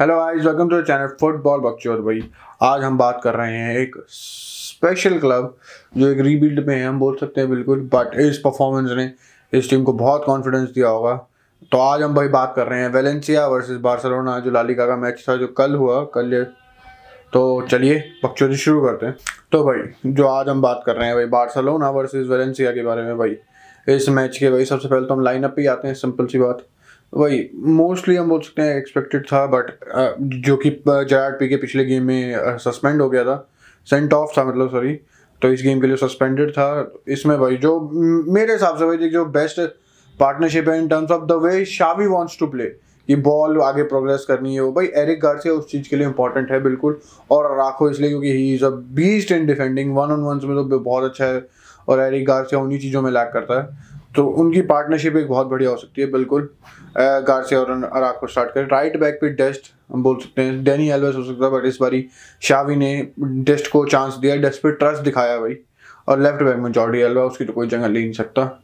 Hello guys welcome to channel football बकचोद भाई आज हम बात कर रहे हैं एक स्पेशल क्लब जो एक रीबिल्ड में है, हम बोल सकते हैं बिल्कुल बट इस परफॉर्मेंस ने इस टीम को बहुत कॉन्फिडेंस दिया होगा। तो आज हम भाई बात कर रहे हैं वेलेंसिया वर्सेस बार्सिलोना जो लालिका का मैच था, जो कल हुआ, कल ये। तो चलिए बकचोदी शुरू करते हैं। तो भाई, जो आज हम बात कर रहे हैं भाई बार्सिलोना वर्सेस वेलेंसिया के बारे में भाई, इस मैच के भाई, सबसे पहले तो हम लाइनअप ही आते हैं सिंपल सी बात। वही मोस्टली हम बोल सकते हैं एक्सपेक्टेड था बट जो कि जराट पी के पिछले गेम में सस्पेंड हो गया था। सेंट ऑफ़ था मतलब सॉरी तो इस गेम के लिए सस्पेंडेड था। इसमें भाई जो मेरे हिसाब से भाई जो बेस्ट पार्टनरशिप है in terms of the way Xavi wants to play कि बॉल आगे प्रोग्रेस करनी है। वो भाई एरिक गार्सिया उस चीज़ के लिए इंपॉर्टेंट है, बिल्कुल। और राखो इसलिए, क्योंकि he is a beast in defending one on one में तो बहुत अच्छा है। और एरिक गार्सिया उन्हीं चीज़ों में लैक करता है। तो उनकी पार्टनरशिप एक बहुत बढ़िया हो सकती है, बिल्कुल। गार्सिया और अराक को स्टार्ट करें। राइट बैक पे डेस्ट हम बोल सकते हैं डैनी एल्वेस हो सकता है बट इस बारी शावी ने डेस्ट को चांस दिया डेस्ट पे ट्रस्ट दिखाया भाई। और लेफ़्ट बैक में जॉर्डी एल्वा उसकी तो कोई जगह ले नहीं सकता।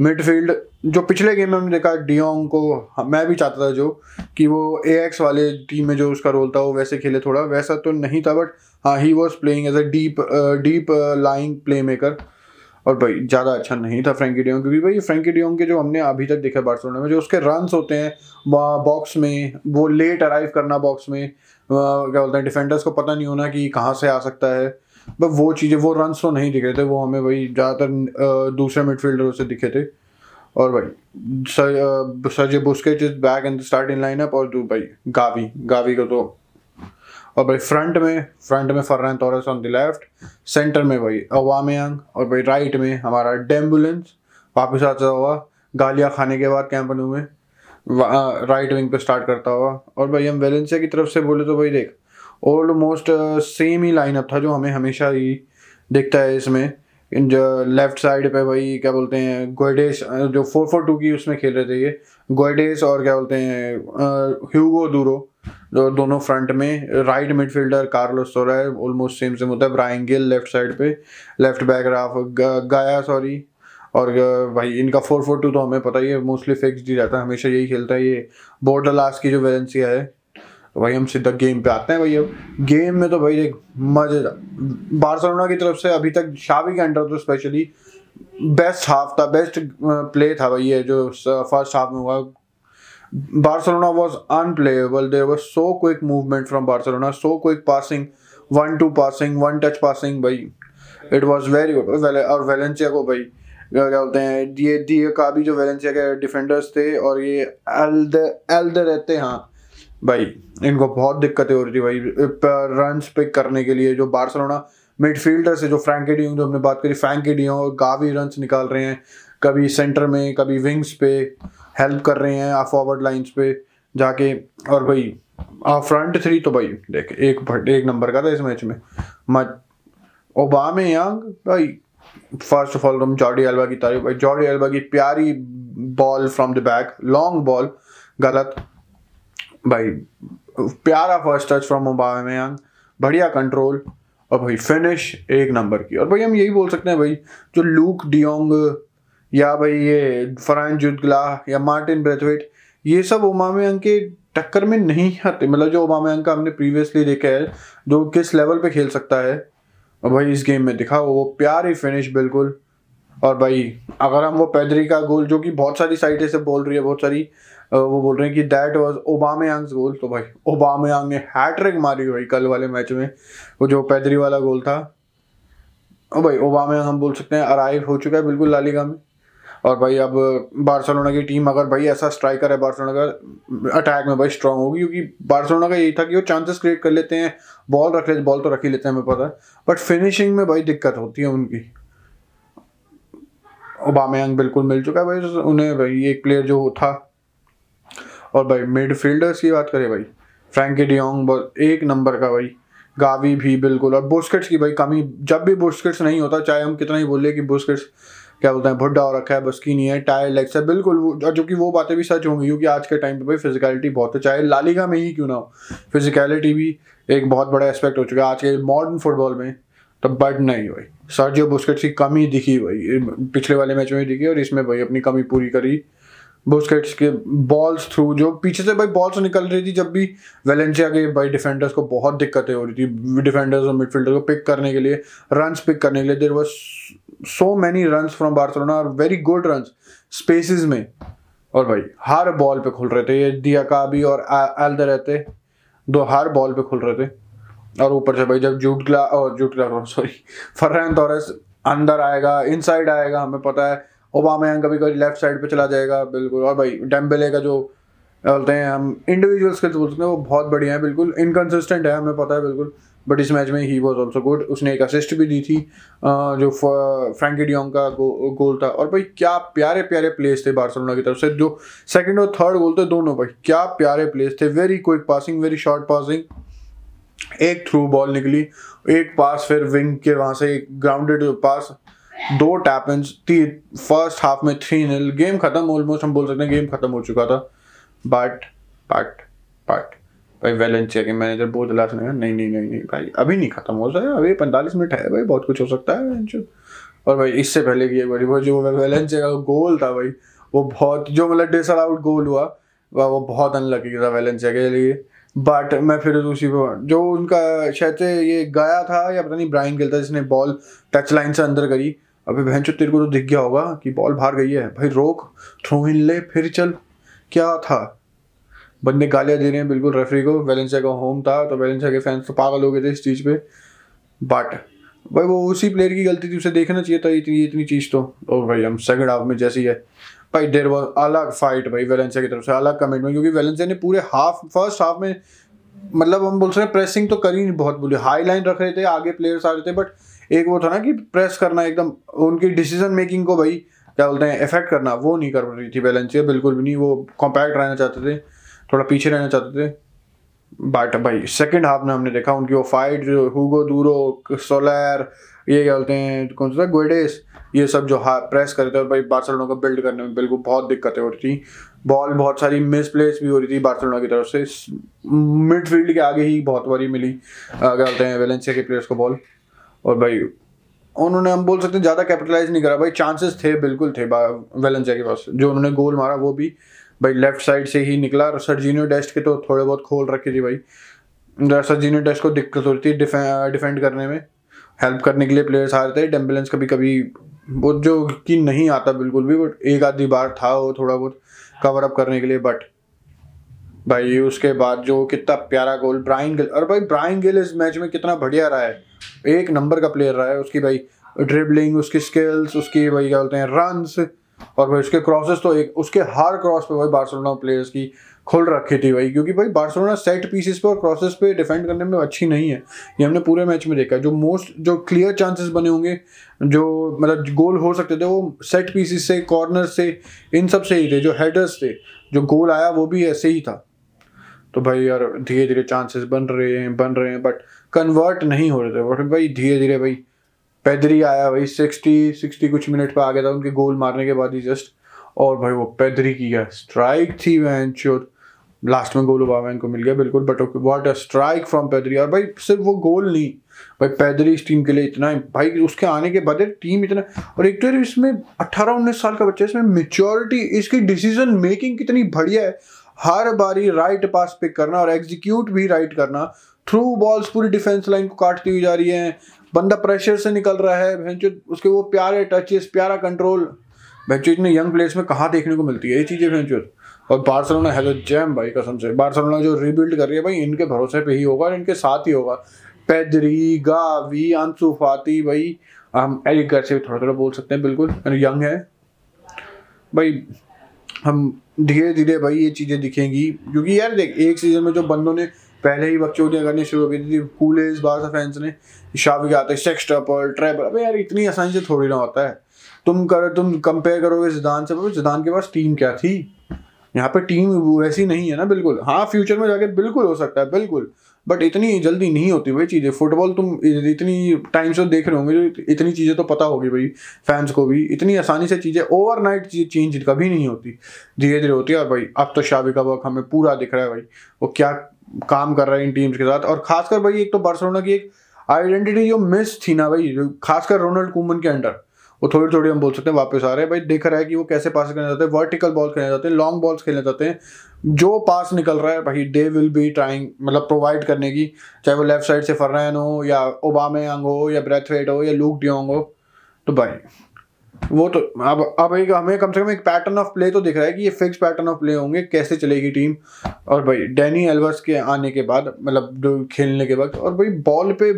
मिडफील्ड जो पिछले गेम में हमने देखा डियोंग को, मैं भी चाहता था जो, कि वो ए एक्स वाले टीम में जो उसका रोल था, वो वैसे खेले थोड़ा। वैसा तो नहीं था बट हाँ he was playing as a deep deep lying playmaker और भाई, ज़्यादा अच्छा नहीं था फ्रेंकी डियोंग क्योंकि भाई फ्रेंकी डियोंग के जो हमने अभी तक देखा बार्सिलोना में, जो उसके रन्स होते हैं बॉक्स में, वो लेट अराइव करना बॉक्स में क्या बोलते हैं डिफेंडर्स को पता नहीं होना कि कहाँ से आ सकता है। बट वो चीज़ें, वो रन्स तो नहीं दिख रहे थे, वो हमें भाई ज़्यादातर दूसरे मिडफील्डरों से दिखे थे। और भाई sir sir Busquets is back in the starting lineup और भाई, गावी गावी को तो और भाई फ्रंट में फ्रंट में Ferran Torres on the left centre में भाई अवामयंग और भाई राइट में हमारा डेम्बुलेंस वापस आता हुआ, गालियाँ खाने के बाद कैंपनू में राइट विंग पे स्टार्ट करता हुआ, और भाई हम वेलेंसिया की तरफ़ से बोले तो भाई देख ऑलमोस्ट सेम ही लाइनअप था जो हमें हमेशा ही दिखता है इसमें, इन जो लेफ़्ट साइड पे भाई क्या बोलते हैं गोडेस जो फोर फोर टू की उसमें खेल रहे थे ये गोडेस और क्या बोलते हैं ह्यूगो दूरो जो दोनों फ्रंट में, राइट मिडफील्डर कार्लोस सोरा है ऑलमोस्ट सेम सेम होता है ब्राइन गिल लेफ़्ट साइड पे लेफ़्ट बैक राफ गाया सॉरी और भाई इनका फोर फोर टू तो हमें पता ही है मोस्टली फिक्स ही रहता है, हमेशा यही खेलता है ये। बोर्डर लास्ट की जो वेलेंसिया है, भाई हम सीधा गेम पे आते हैं भाई अब। गेम में तो भाई एक मज़े बार्सिलोना की तरफ़ से अभी तक शावी के अंडर तो स्पेशली बेस्ट हाफ़ था बेस्ट प्ले था भाई ये जो फ़र्स्ट हाफ़ में हुआ। Barcelona was unplayable. There was so quick movement from Barcelona, so quick passing, one two passing, one touch passing. भाई it was very good. और वेलेंसिया को भाई क्या बोलते हैं ये दिए का भी जो वेलेंसिया के डिफेंडर्स थे और ये एल्द एल्द रहते हाँ भाई इनको बहुत दिक्कतें हो रही थी भाई रन पिक करने के लिए जो बार्सिलोना मिडफील्डर से जो फ्रैंके डियोंग जो हमने बात करी फ्रैंके डियोंग गावी रन निकाल रहे हैं कभी सेंटर में कभी विंग्स पे हेल्प कर रहे हैं, आप फॉरवर्ड लाइंस पे जाके, और भाई फ्रंट थ्री तो भाई, देख, एक एक नंबर का था इस मैच में। ओबामे यंग, भाई फ़र्स्ट ऑफ़ ऑल तुम जॉर्डी एल्बा की तारीफ़, भाई जॉर्डी एल्बा की प्यारी ball from the back long ball गलत। भाई, प्यारा first touch from Aubameyang, बढ़िया कंट्रोल और भाई फिनिश एक नंबर की। और भाई, हम यही बोल सकते हैं, भाई, जो लूक डियोंग या भाई ये फरहान जुदगला या मार्टिन ब्रेथवेट ये सब ओमामे के टक्कर में नहीं आते। मतलब जो ओमामे का हमने प्रीवियसली देखा है, जो किस लेवल पे खेल सकता है। और भाई इस गेम में दिखा वो प्यारी फिनिश बिल्कुल। और भाई अगर हम वो पैदरी का गोल जो कि बहुत सारी साइटें से बोल रही है, बहुत सारी वो बोल रहे हैं कि दैट वाज ओबामे गोल तो भाई ओबामे ने हैट्रिक मारी भाई कल वाले मैच में, वो जो पैदरी वाला गोल था। भाई ओबामे हम बोल सकते हैं अराइव हो चुका है बिल्कुल लालिगा में। और भाई अब बार्सिलोना की टीम अगर भाई ऐसा स्ट्राइकर है बार्सिलोना का अटैक में भाई स्ट्रांग होगी, क्योंकि बार्सिलोना का यही था कि वो चांसेस क्रिएट कर लेते हैं बॉल रख लेते बॉल तो रख ही लेते हैं, हमें पता है। बट फिनिशिंग में भाई दिक्कत होती है उनकी। ओबामयंग बिल्कुल मिल चुका है भाई, उन्हें भाई एक प्लेयर जो था। और भाई मिडफील्डर्स की बात करें भाई फ्रैंकी डियोंग एक नंबर का भाई। गावी भी बिल्कुल, और बुस्किट्स की भाई कमी, जब भी बुस्केट्स नहीं होता, चाहे हम कितना ही बोले कि बुस्केट्स क्या बोलते हैं, भुड्डा हो रखा है बस की नहीं है, टायर लेग्स है, बिल्कुल और जो कि वो बातें भी सच होंगी, क्योंकि आज के टाइम पे भाई फिजिकलिटी बहुत है, चाहे लालिगा में ही क्यों ना हो फिजिकलिटी भी एक बहुत बड़ा एस्पेक्ट हो चुका है आज के मॉडर्न फुटबॉल में तो बट नहीं भाई सर्जियो बुस्केट्स की कमी दिखी भाई पिछले वाले मैच में दिखी और इसमें भाई अपनी कमी पूरी करी बुस्केट्स के बॉल्स थ्रू जो पीछे से भाई बॉल्स निकल रही थी, जब भी वेलेंसिया के भाई डिफेंडर्स को बहुत दिक्कतें हो रही थी डिफेंडर्स और मिडफील्डर को पिक करने के लिए रन्स पिक करने के लिए there was so many runs from Barcelona और वेरी गुड रन्स स्पेसिस में। और भाई, हर बॉल पे खुल रहे थे, ये दिया काबी और एल्दे रहते दो हर बॉल पे खुल रहे थे। और ऊपर से भाई, जब जूट ग्ला और जूट ग्ला सॉरी फर्रैन तोरस अंदर आएगा इनसाइड आएगा, हमें पता है ओबामा कभी कभी लेफ़्ट साइड पे चला जाएगा, बिल्कुल। और भाई डेम्बेले का जो, बोलते हैं हम इंडिविजुअल स्किल्स बोलते हैं, वो बहुत बढ़िया है, बिल्कुल। इनकन्सिस्टेंट है, हमें पता है, बिल्कुल। बट इस मैच में ही वॉज़ ऑल्सो गुड उसने एक असिस्ट भी दी थी जो फ्रैंकी डियोंग का गो, गोल था। और भाई क्या प्यारे प्यारे प्लेस थे बार्सिलोना की तरफ़ से। जो सेकंड और थर्ड गोल थे दोनों भाई क्या प्यारे प्लेस थे। Very quick passing very short passing एक थ्रू बॉल निकली एक पास फिर विंग के वहाँ से एक ग्राउंडेड पास दो टैप इन फ़र्स्ट हाफ़ में थ्री नील गेम खत्म ऑलमोस्ट हम बोल सकते हैं गेम खत्म हो चुका था। बट बट बट भाई वेलेंसिया के मैनेजर बहुत दिला सुनेगा नहीं नहीं नहीं नहीं, भाई, अभी नहीं खत्म हो सकता, अभी पैंतालीस मिनट है भाई, बहुत कुछ हो सकता है और भाई, इससे पहले की एक बारी वो जो वेलेंसिया का गोल था भाई, वो बहुत, जो मतलब डिसर आउट गोल हुआ वो बहुत अनलकी था वेलेंसिया के लिए। बट मैं फिर उसी को जो उनका शायद से ये गया था, या पता नहीं ब्राइन गिल था जिसने बॉल टच लाइन से अंदर करी, अभी बहन तेरे को तो दिख गया होगा कि बॉल बाहर गई है। भाई, रोक थ्रो इन ले, फिर चल। क्या था? बंदे गालियाँ दे रहे हैं बिल्कुल रेफरी को। वेलेंसिया का होम था तो वेलेंसिया के फैंस तो पागल हो गए थे इस चीज़ पे। बट भाई वो उसी प्लेयर की गलती थी, उसे देखना चाहिए था इतनी इतनी चीज़ तो। और भाई, हम सेकंड हाफ़ में जैसी है भाई देर वॉज़ अलग फाइट भाई वेलेंसिया की तरफ़ से, अलग कमिटमेंट क्योंकि वेलेंसिया ने पूरे हाफ़ फ़र्स्ट हाफ़ में मतलब हम बोल सकते हैं प्रेसिंग तो करी नहीं बहुत बोली हाई लाइन रख रहे थे, आगे प्लेयर्स आ रहे थे बट एक वो था ना कि प्रेस करना एकदम, उनकी डिसीज़न मेकिंग को भाई, क्या बोलते हैं इफ़ेक्ट करना, वो नहीं कर रही थी वेलेंसिया बिल्कुल भी नहीं। वो कॉम्पैक्ट रहना चाहते थे। थोड़ा पीछे रहना चाहते थे। बट भाई सेकंड हाफ़ में हमने देखा उनकी वो फाइट जो हुगो दूरो सोलर ये क्या बोलते हैं, कौन सा गोडेस ये सब जो प्रेस करते थे और भाई बार्सिलोना को बिल्ड करने में बिल्कुल बहुत दिक्कतें हो रही थी। बॉल बहुत सारी मिस प्लेस भी हो रही थी बार्सलोना की तरफ़ से। मिडफील्ड के आगे ही बहुत बारी मिली क्या बोलते हैं वेलेंसिया के प्लेयर्स को बॉल और भाई, उन्होंने हम बोल सकते हैं ज़्यादा कैपिटलाइज नहीं करा। भाई चांसेस थे, बिल्कुल थे वेलेंसिया के पास। जो उन्होंने गोल मारा, वो भी भाई लेफ़्ट साइड से ही निकला और सर्जीनियो डेस्ट के तो थोड़े बहुत खोल रखे थे भाई। सर्जीनियो डेस्ट को दिक्कत होती थी डिफेंड करने में। हेल्प करने के लिए प्लेयर्स आ रहे थे। डेम्बुलेंस कभी कभी वो जो कि नहीं आता बिल्कुल भी बट एक आधी बार था वो थोड़ा बहुत कवर अप करने के लिए बट भाई उसके बाद जो कितना प्यारा गोल ब्राइन गिल और भाई ब्राइन गिल इस मैच में कितना बढ़िया रहा है। एक नंबर का प्लेयर रहा है उसकी भाई ड्रिबलिंग उसकी स्किल्स उसकी भाई क्या बोलते हैं रन्स और भाई, उसके क्रॉसेस तो एक, उसके हर क्रॉस पे भाई बार्सिलोना प्लेयर्स की खुल रखी थी भाई, क्योंकि भाई बार्सिलोना सेट पीसेस पे और क्रॉसेस पे डिफेंड करने में अच्छी नहीं है। ये हमने पूरे मैच में देखा जो मोस्ट जो क्लियर चांसेस बने होंगे, जो मतलब गोल हो सकते थे, वो सेट पीसेस से कॉर्नर से, इन सबसे ही थे, जो हेडर्स थे, जो गोल आया वो भी ऐसे ही था। तो भाई यार धीरे धीरे चांसेस बन रहे हैं, बन रहे हैं बट कन्वर्ट नहीं हो रहे थे। भाई धीरे धीरे भाई पैदरी आया भाई सिक्सटी सिक्सटी कुछ मिनट पे आ गया था, उनके गोल मारने के बाद ही जस्ट और भाई वो पैदरी की है। स्ट्राइक थी वैन श्योर लास्ट में गोल हुआ इनको मिल गया, बिल्कुल but okay what a strike from Pedri और भाई सिर्फ़ वो गोल नहीं, भाई पैदरी इस टीम के लिए इतना भाई उसके आने के बाद टीम इतना, और एक तो इसमें अट्ठारह उन्नीस साल का बच्चा इसमें मेच्योरिटी इसकी डिसीज़न मेकिंग कितनी बढ़िया है। हर बारी राइट पास पिक करना और एग्जीक्यूट भी राइट करना। थ्रू बॉल्स पूरी डिफेंस लाइन को काटती हुई जा रही है। बंदा प्रेशर से निकल रहा है भैंचो उसके वो प्यारे टचेस प्यारा कंट्रोल भैंचो इतने यंग प्लेयर्स में कहाँ देखने को मिलती है ये चीज़ें भैंचो और बार्सलोना है जैम भाई कसम से। बार्सलोना जो रिबिल्ड कर रही है, भाई, इनके भरोसे पे ही होगा और इनके साथ ही होगा। पैदरी गावी आँसू भाई, हम एरिक से थोड़ा थोड़ा बोल सकते हैं, बिल्कुल। यंग है। भाई, हम धीरे धीरे भाई, ये चीज़ें दिखेंगी। क्योंकि यार देख, एक सीज़न में जो बंदों ने पहले ही बकचोदियाँ करनी शुरू कर दी थी कूले इस बार से फैंस ने शावी आते सेक्स ट्रपल ट्रैपल अबे यार, इतनी आसानी से थोड़ी ना होता है। तुम कर, तुम कंपेयर करोगे जिदान से जिदान के पास टीम क्या थी? यहाँ पे टीम वैसी नहीं है ना, बिल्कुल। हाँ फ्यूचर में जाके बिल्कुल हो सकता है, बिल्कुल। बट इतनी जल्दी नहीं होती भाई चीज़ें। फुटबॉल तुम इतनी टाइम से देख रहे होंगे जो इतनी चीज़ें तो पता होगी भाई फैंस को भी। इतनी आसानी से चीज़ें ओवरनाइट चेंज कभी नहीं होती। धीरे धीरे होती है, और भाई, अब तो शावी का वर्क हमें पूरा दिख रहा है भाई। वो क्या काम कर रहा है इन टीम्स के साथ। और खासकर भाई, एक तो बार्सिलोना की एक आइडेंटिटी जो मिस थी ना भाई खासकर रोनाल्ड कुमन के अंडर वो थोड़ी थोड़ी हम बोल सकते हैं वापस आ रहे हैं। भाई, देख रहा है कि वो कैसे पास करना चाहते हैं वर्टिकल बॉल खेलना चाहते हैं लॉन्ग बॉल्स खेलना चाहते हैं। जो पास निकल रहा है भाई दे विल बी ट्राइंग मतलब प्रोवाइड करने की, चाहे वो लेफ़्ट साइड से फर्रैन हो या ओबामे हो या ब्रेथवेट हो या लूक डियोंग हो। तो भाई वो तो अब अब एक, हमें कम से कम एक पैटर्न ऑफ़ प्ले तो दिख रहा है कि ये फिक्स पैटर्न ऑफ़ प्ले होंगे, कैसे चलेगी टीम और भाई डैनी एल्वर्स के आने के बाद मतलब खेलने के वक्त, और भाई बॉल पे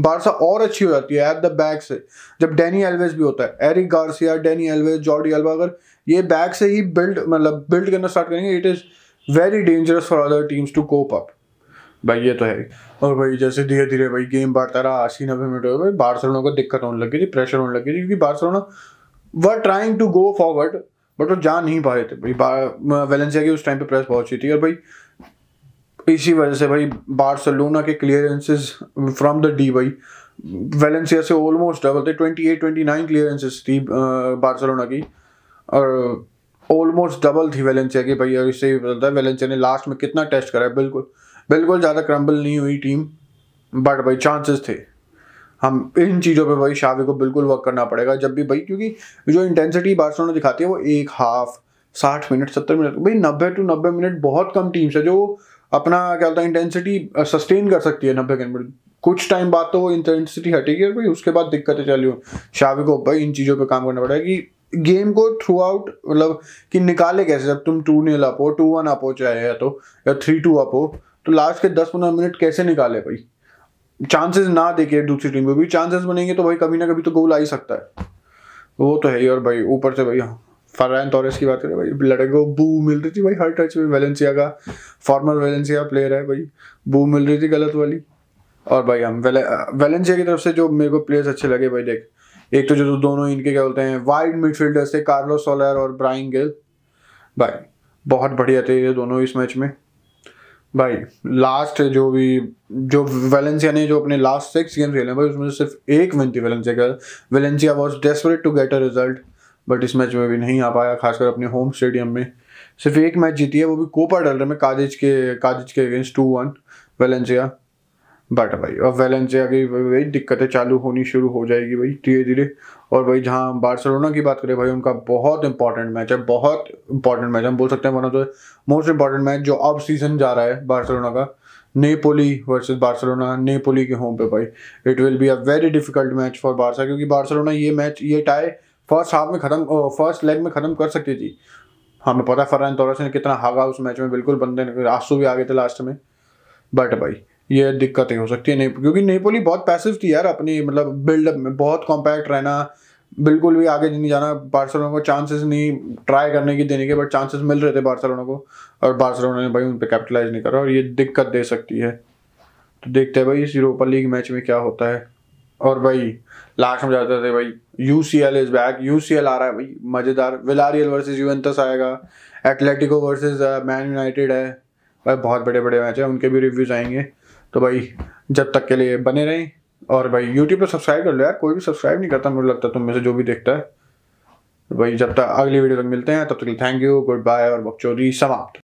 बारसा और अच्छी हो जाती है एट द बैक से। जब डैनी एल्वेस भी होता है Eric Garcia Dani Alves Jordi Alba अगर ये बैक से ही बिल्ड मतलब बिल्ड करना स्टार्ट करेंगे it is very dangerous for other teams to cope up भाई, ये तो है। और भाई, जैसे धीरे धीरे भाई गेम बढ़ता रहा, अस्सी नब्बे मिनट हो भाई बार्सिलोना को दिक्कत होने लगी थी प्रेशर होने लगी थी, क्योंकि Barcelona were trying to go forward but वो जा नहीं पा रहे थे। भाई वेलेंसिया की उस टाइम पे प्रेस पहुँची थी और भाई, इसी वजह से भाई बार्सलोना के क्लियरेंसेस फ्रॉम द डी भाई। वेलेंसिया से ऑलमोस्ट डबल थे twenty eight twenty nine clearances थी बार्सलोना की। और ऑलमोस्ट डबल थी वेलेंसिया की, भाई, और इससे पता है वेलेंसिया ने लास्ट में कितना टेस्ट करा है, बिल्कुल। बिल्कुल ज़्यादा क्रम्बल नहीं हुई टीम बट भाई चांसेस थे। हम इन चीज़ों पे भाई शावी को बिल्कुल वर्क करना पड़ेगा। जब भी भाई, क्योंकि जो इंटेंसिटी बार्सिलोना दिखाती है वो एक हाफ़ साठ मिनट सत्तर मिनट भाई नब्बे टू नब्बे मिनट बहुत कम टीम्स है जो अपना क्या होता है इंटेंसिटी सस्टेन कर सकती है नब्बे मिनट कुछ टाइम बाद तो वो इंटेंसिटी हटेगी और भाई उसके बाद दिक्कतें चली शावी को भाई इन चीज़ों पर काम करना पड़ेगा कि गेम को थ्रू आउट मतलब कि निकाले कैसे? जब तुम टू नील अप हो टू वन अप हो चाहे या तो या थ्री टू अप हो तो लास्ट के दस पंद्रह मिनट कैसे निकाले भाई? चांसेस ना देखे दूसरी टीम को भी चांसेस बनेंगे तो भाई कभी ना कभी तो गोल आ ही सकता है। वो तो है ही, और भाई ऊपर से भाई हाँ फरहान तोरेस की बात करें, भाई लड़के को बू मिल रही थी भाई हर टच में वेलेंसिया का फॉर्मर वेलेंसिया प्लेयर है भाई, बू मिल रही थी गलत वाली। और भाई हम वेलेंसिया की तरफ़ से जो मेरे को प्लेयर्स अच्छे लगे भाई, देख, एक तो जो दोनों इनके क्या बोलते हैं वाइड मिडफील्डर्स थे कार्लो सोलर और ब्राइन गिल भाई, बहुत बढ़िया थे ये दोनों इस मैच में। भाई लास्ट जो भी, जो वेलेंसिया ने जो अपने लास्ट सिक्स गेम खेले भाई, उसमें सिर्फ़ एक विन थी वेलेंसिया का। Valencia was desperate to get a result but इस मैच में भी नहीं आ पाया, खासकर अपने होम स्टेडियम में। सिर्फ़ एक मैच जीती है, वो भी कोपा डल में काजिज के काजिज के against two one Valencia but भाई और वेलेंसिया की भाई दिक्कतें चालू होनी शुरू हो जाएगी भाई धीरे धीरे और भाई, जहाँ बार्सिलोना की बात करें भाई, उनका बहुत इंपॉर्टेंट मैच है, बहुत इंपॉर्टेंट मैच हम बोल सकते हैं one of the most important match जो अब सीज़न जा रहा है बार्सिलोना का। नेपोली वर्सेस बार्सिलोना नेपोली के होम पे भाई। It will be a very difficult match for Barca क्योंकि बार्सिलोना ये मैच ये टाई फ़र्स्ट हाफ़ में खत्म फ़र्स्ट लेग में खत्म कर सकती थी। हमें पता है फरहान तोरस ने कितना हागा उस मैच में, बिल्कुल बंदे आँसू भी आ गए थे लास्ट में। बट भाई ये दिक्कतें हो सकती है। क्योंकि नेपोली बहुत पैसिव थी यार अपनी मतलब बिल्डअप में, बहुत कॉम्पैक्ट रहना, बिल्कुल भी आगे नहीं जाना बार्सिलोना को चांसेस नहीं ट्राई करने की देने के बट चांसेस मिल रहे थे बार्सिलोना को, और बार्सिलोना ने भाई उन पर कैपिटलाइज नहीं करा, और ये दिक्कत दे सकती है। तो देखते हैं भाई इस यूरोपा लीग मैच में क्या होता है। और भाई लास्ट में जाते थे भाई U C L is back U C L आ रहा है भाई, मज़ेदार विलारियल वर्सेज यूवेंटस आएगा एटलेटिको वर्सेज मैन यूनाइटेड है। भाई बहुत बड़े बड़े मैच हैं, उनके भी रिव्यूज़ आएँगे। तो भाई, जब तक के लिए बने रहें और भाई यूट्यूब पर सब्सक्राइब कर लो यार, कोई भी सब्सक्राइब नहीं करता, मुझे लगता तुम में से जो भी देखता है। तो भाई, जब तक अगली वीडियो तक मिलते हैं, तब तक थैंक यू गुड बाय और बकचोदी समाप्त।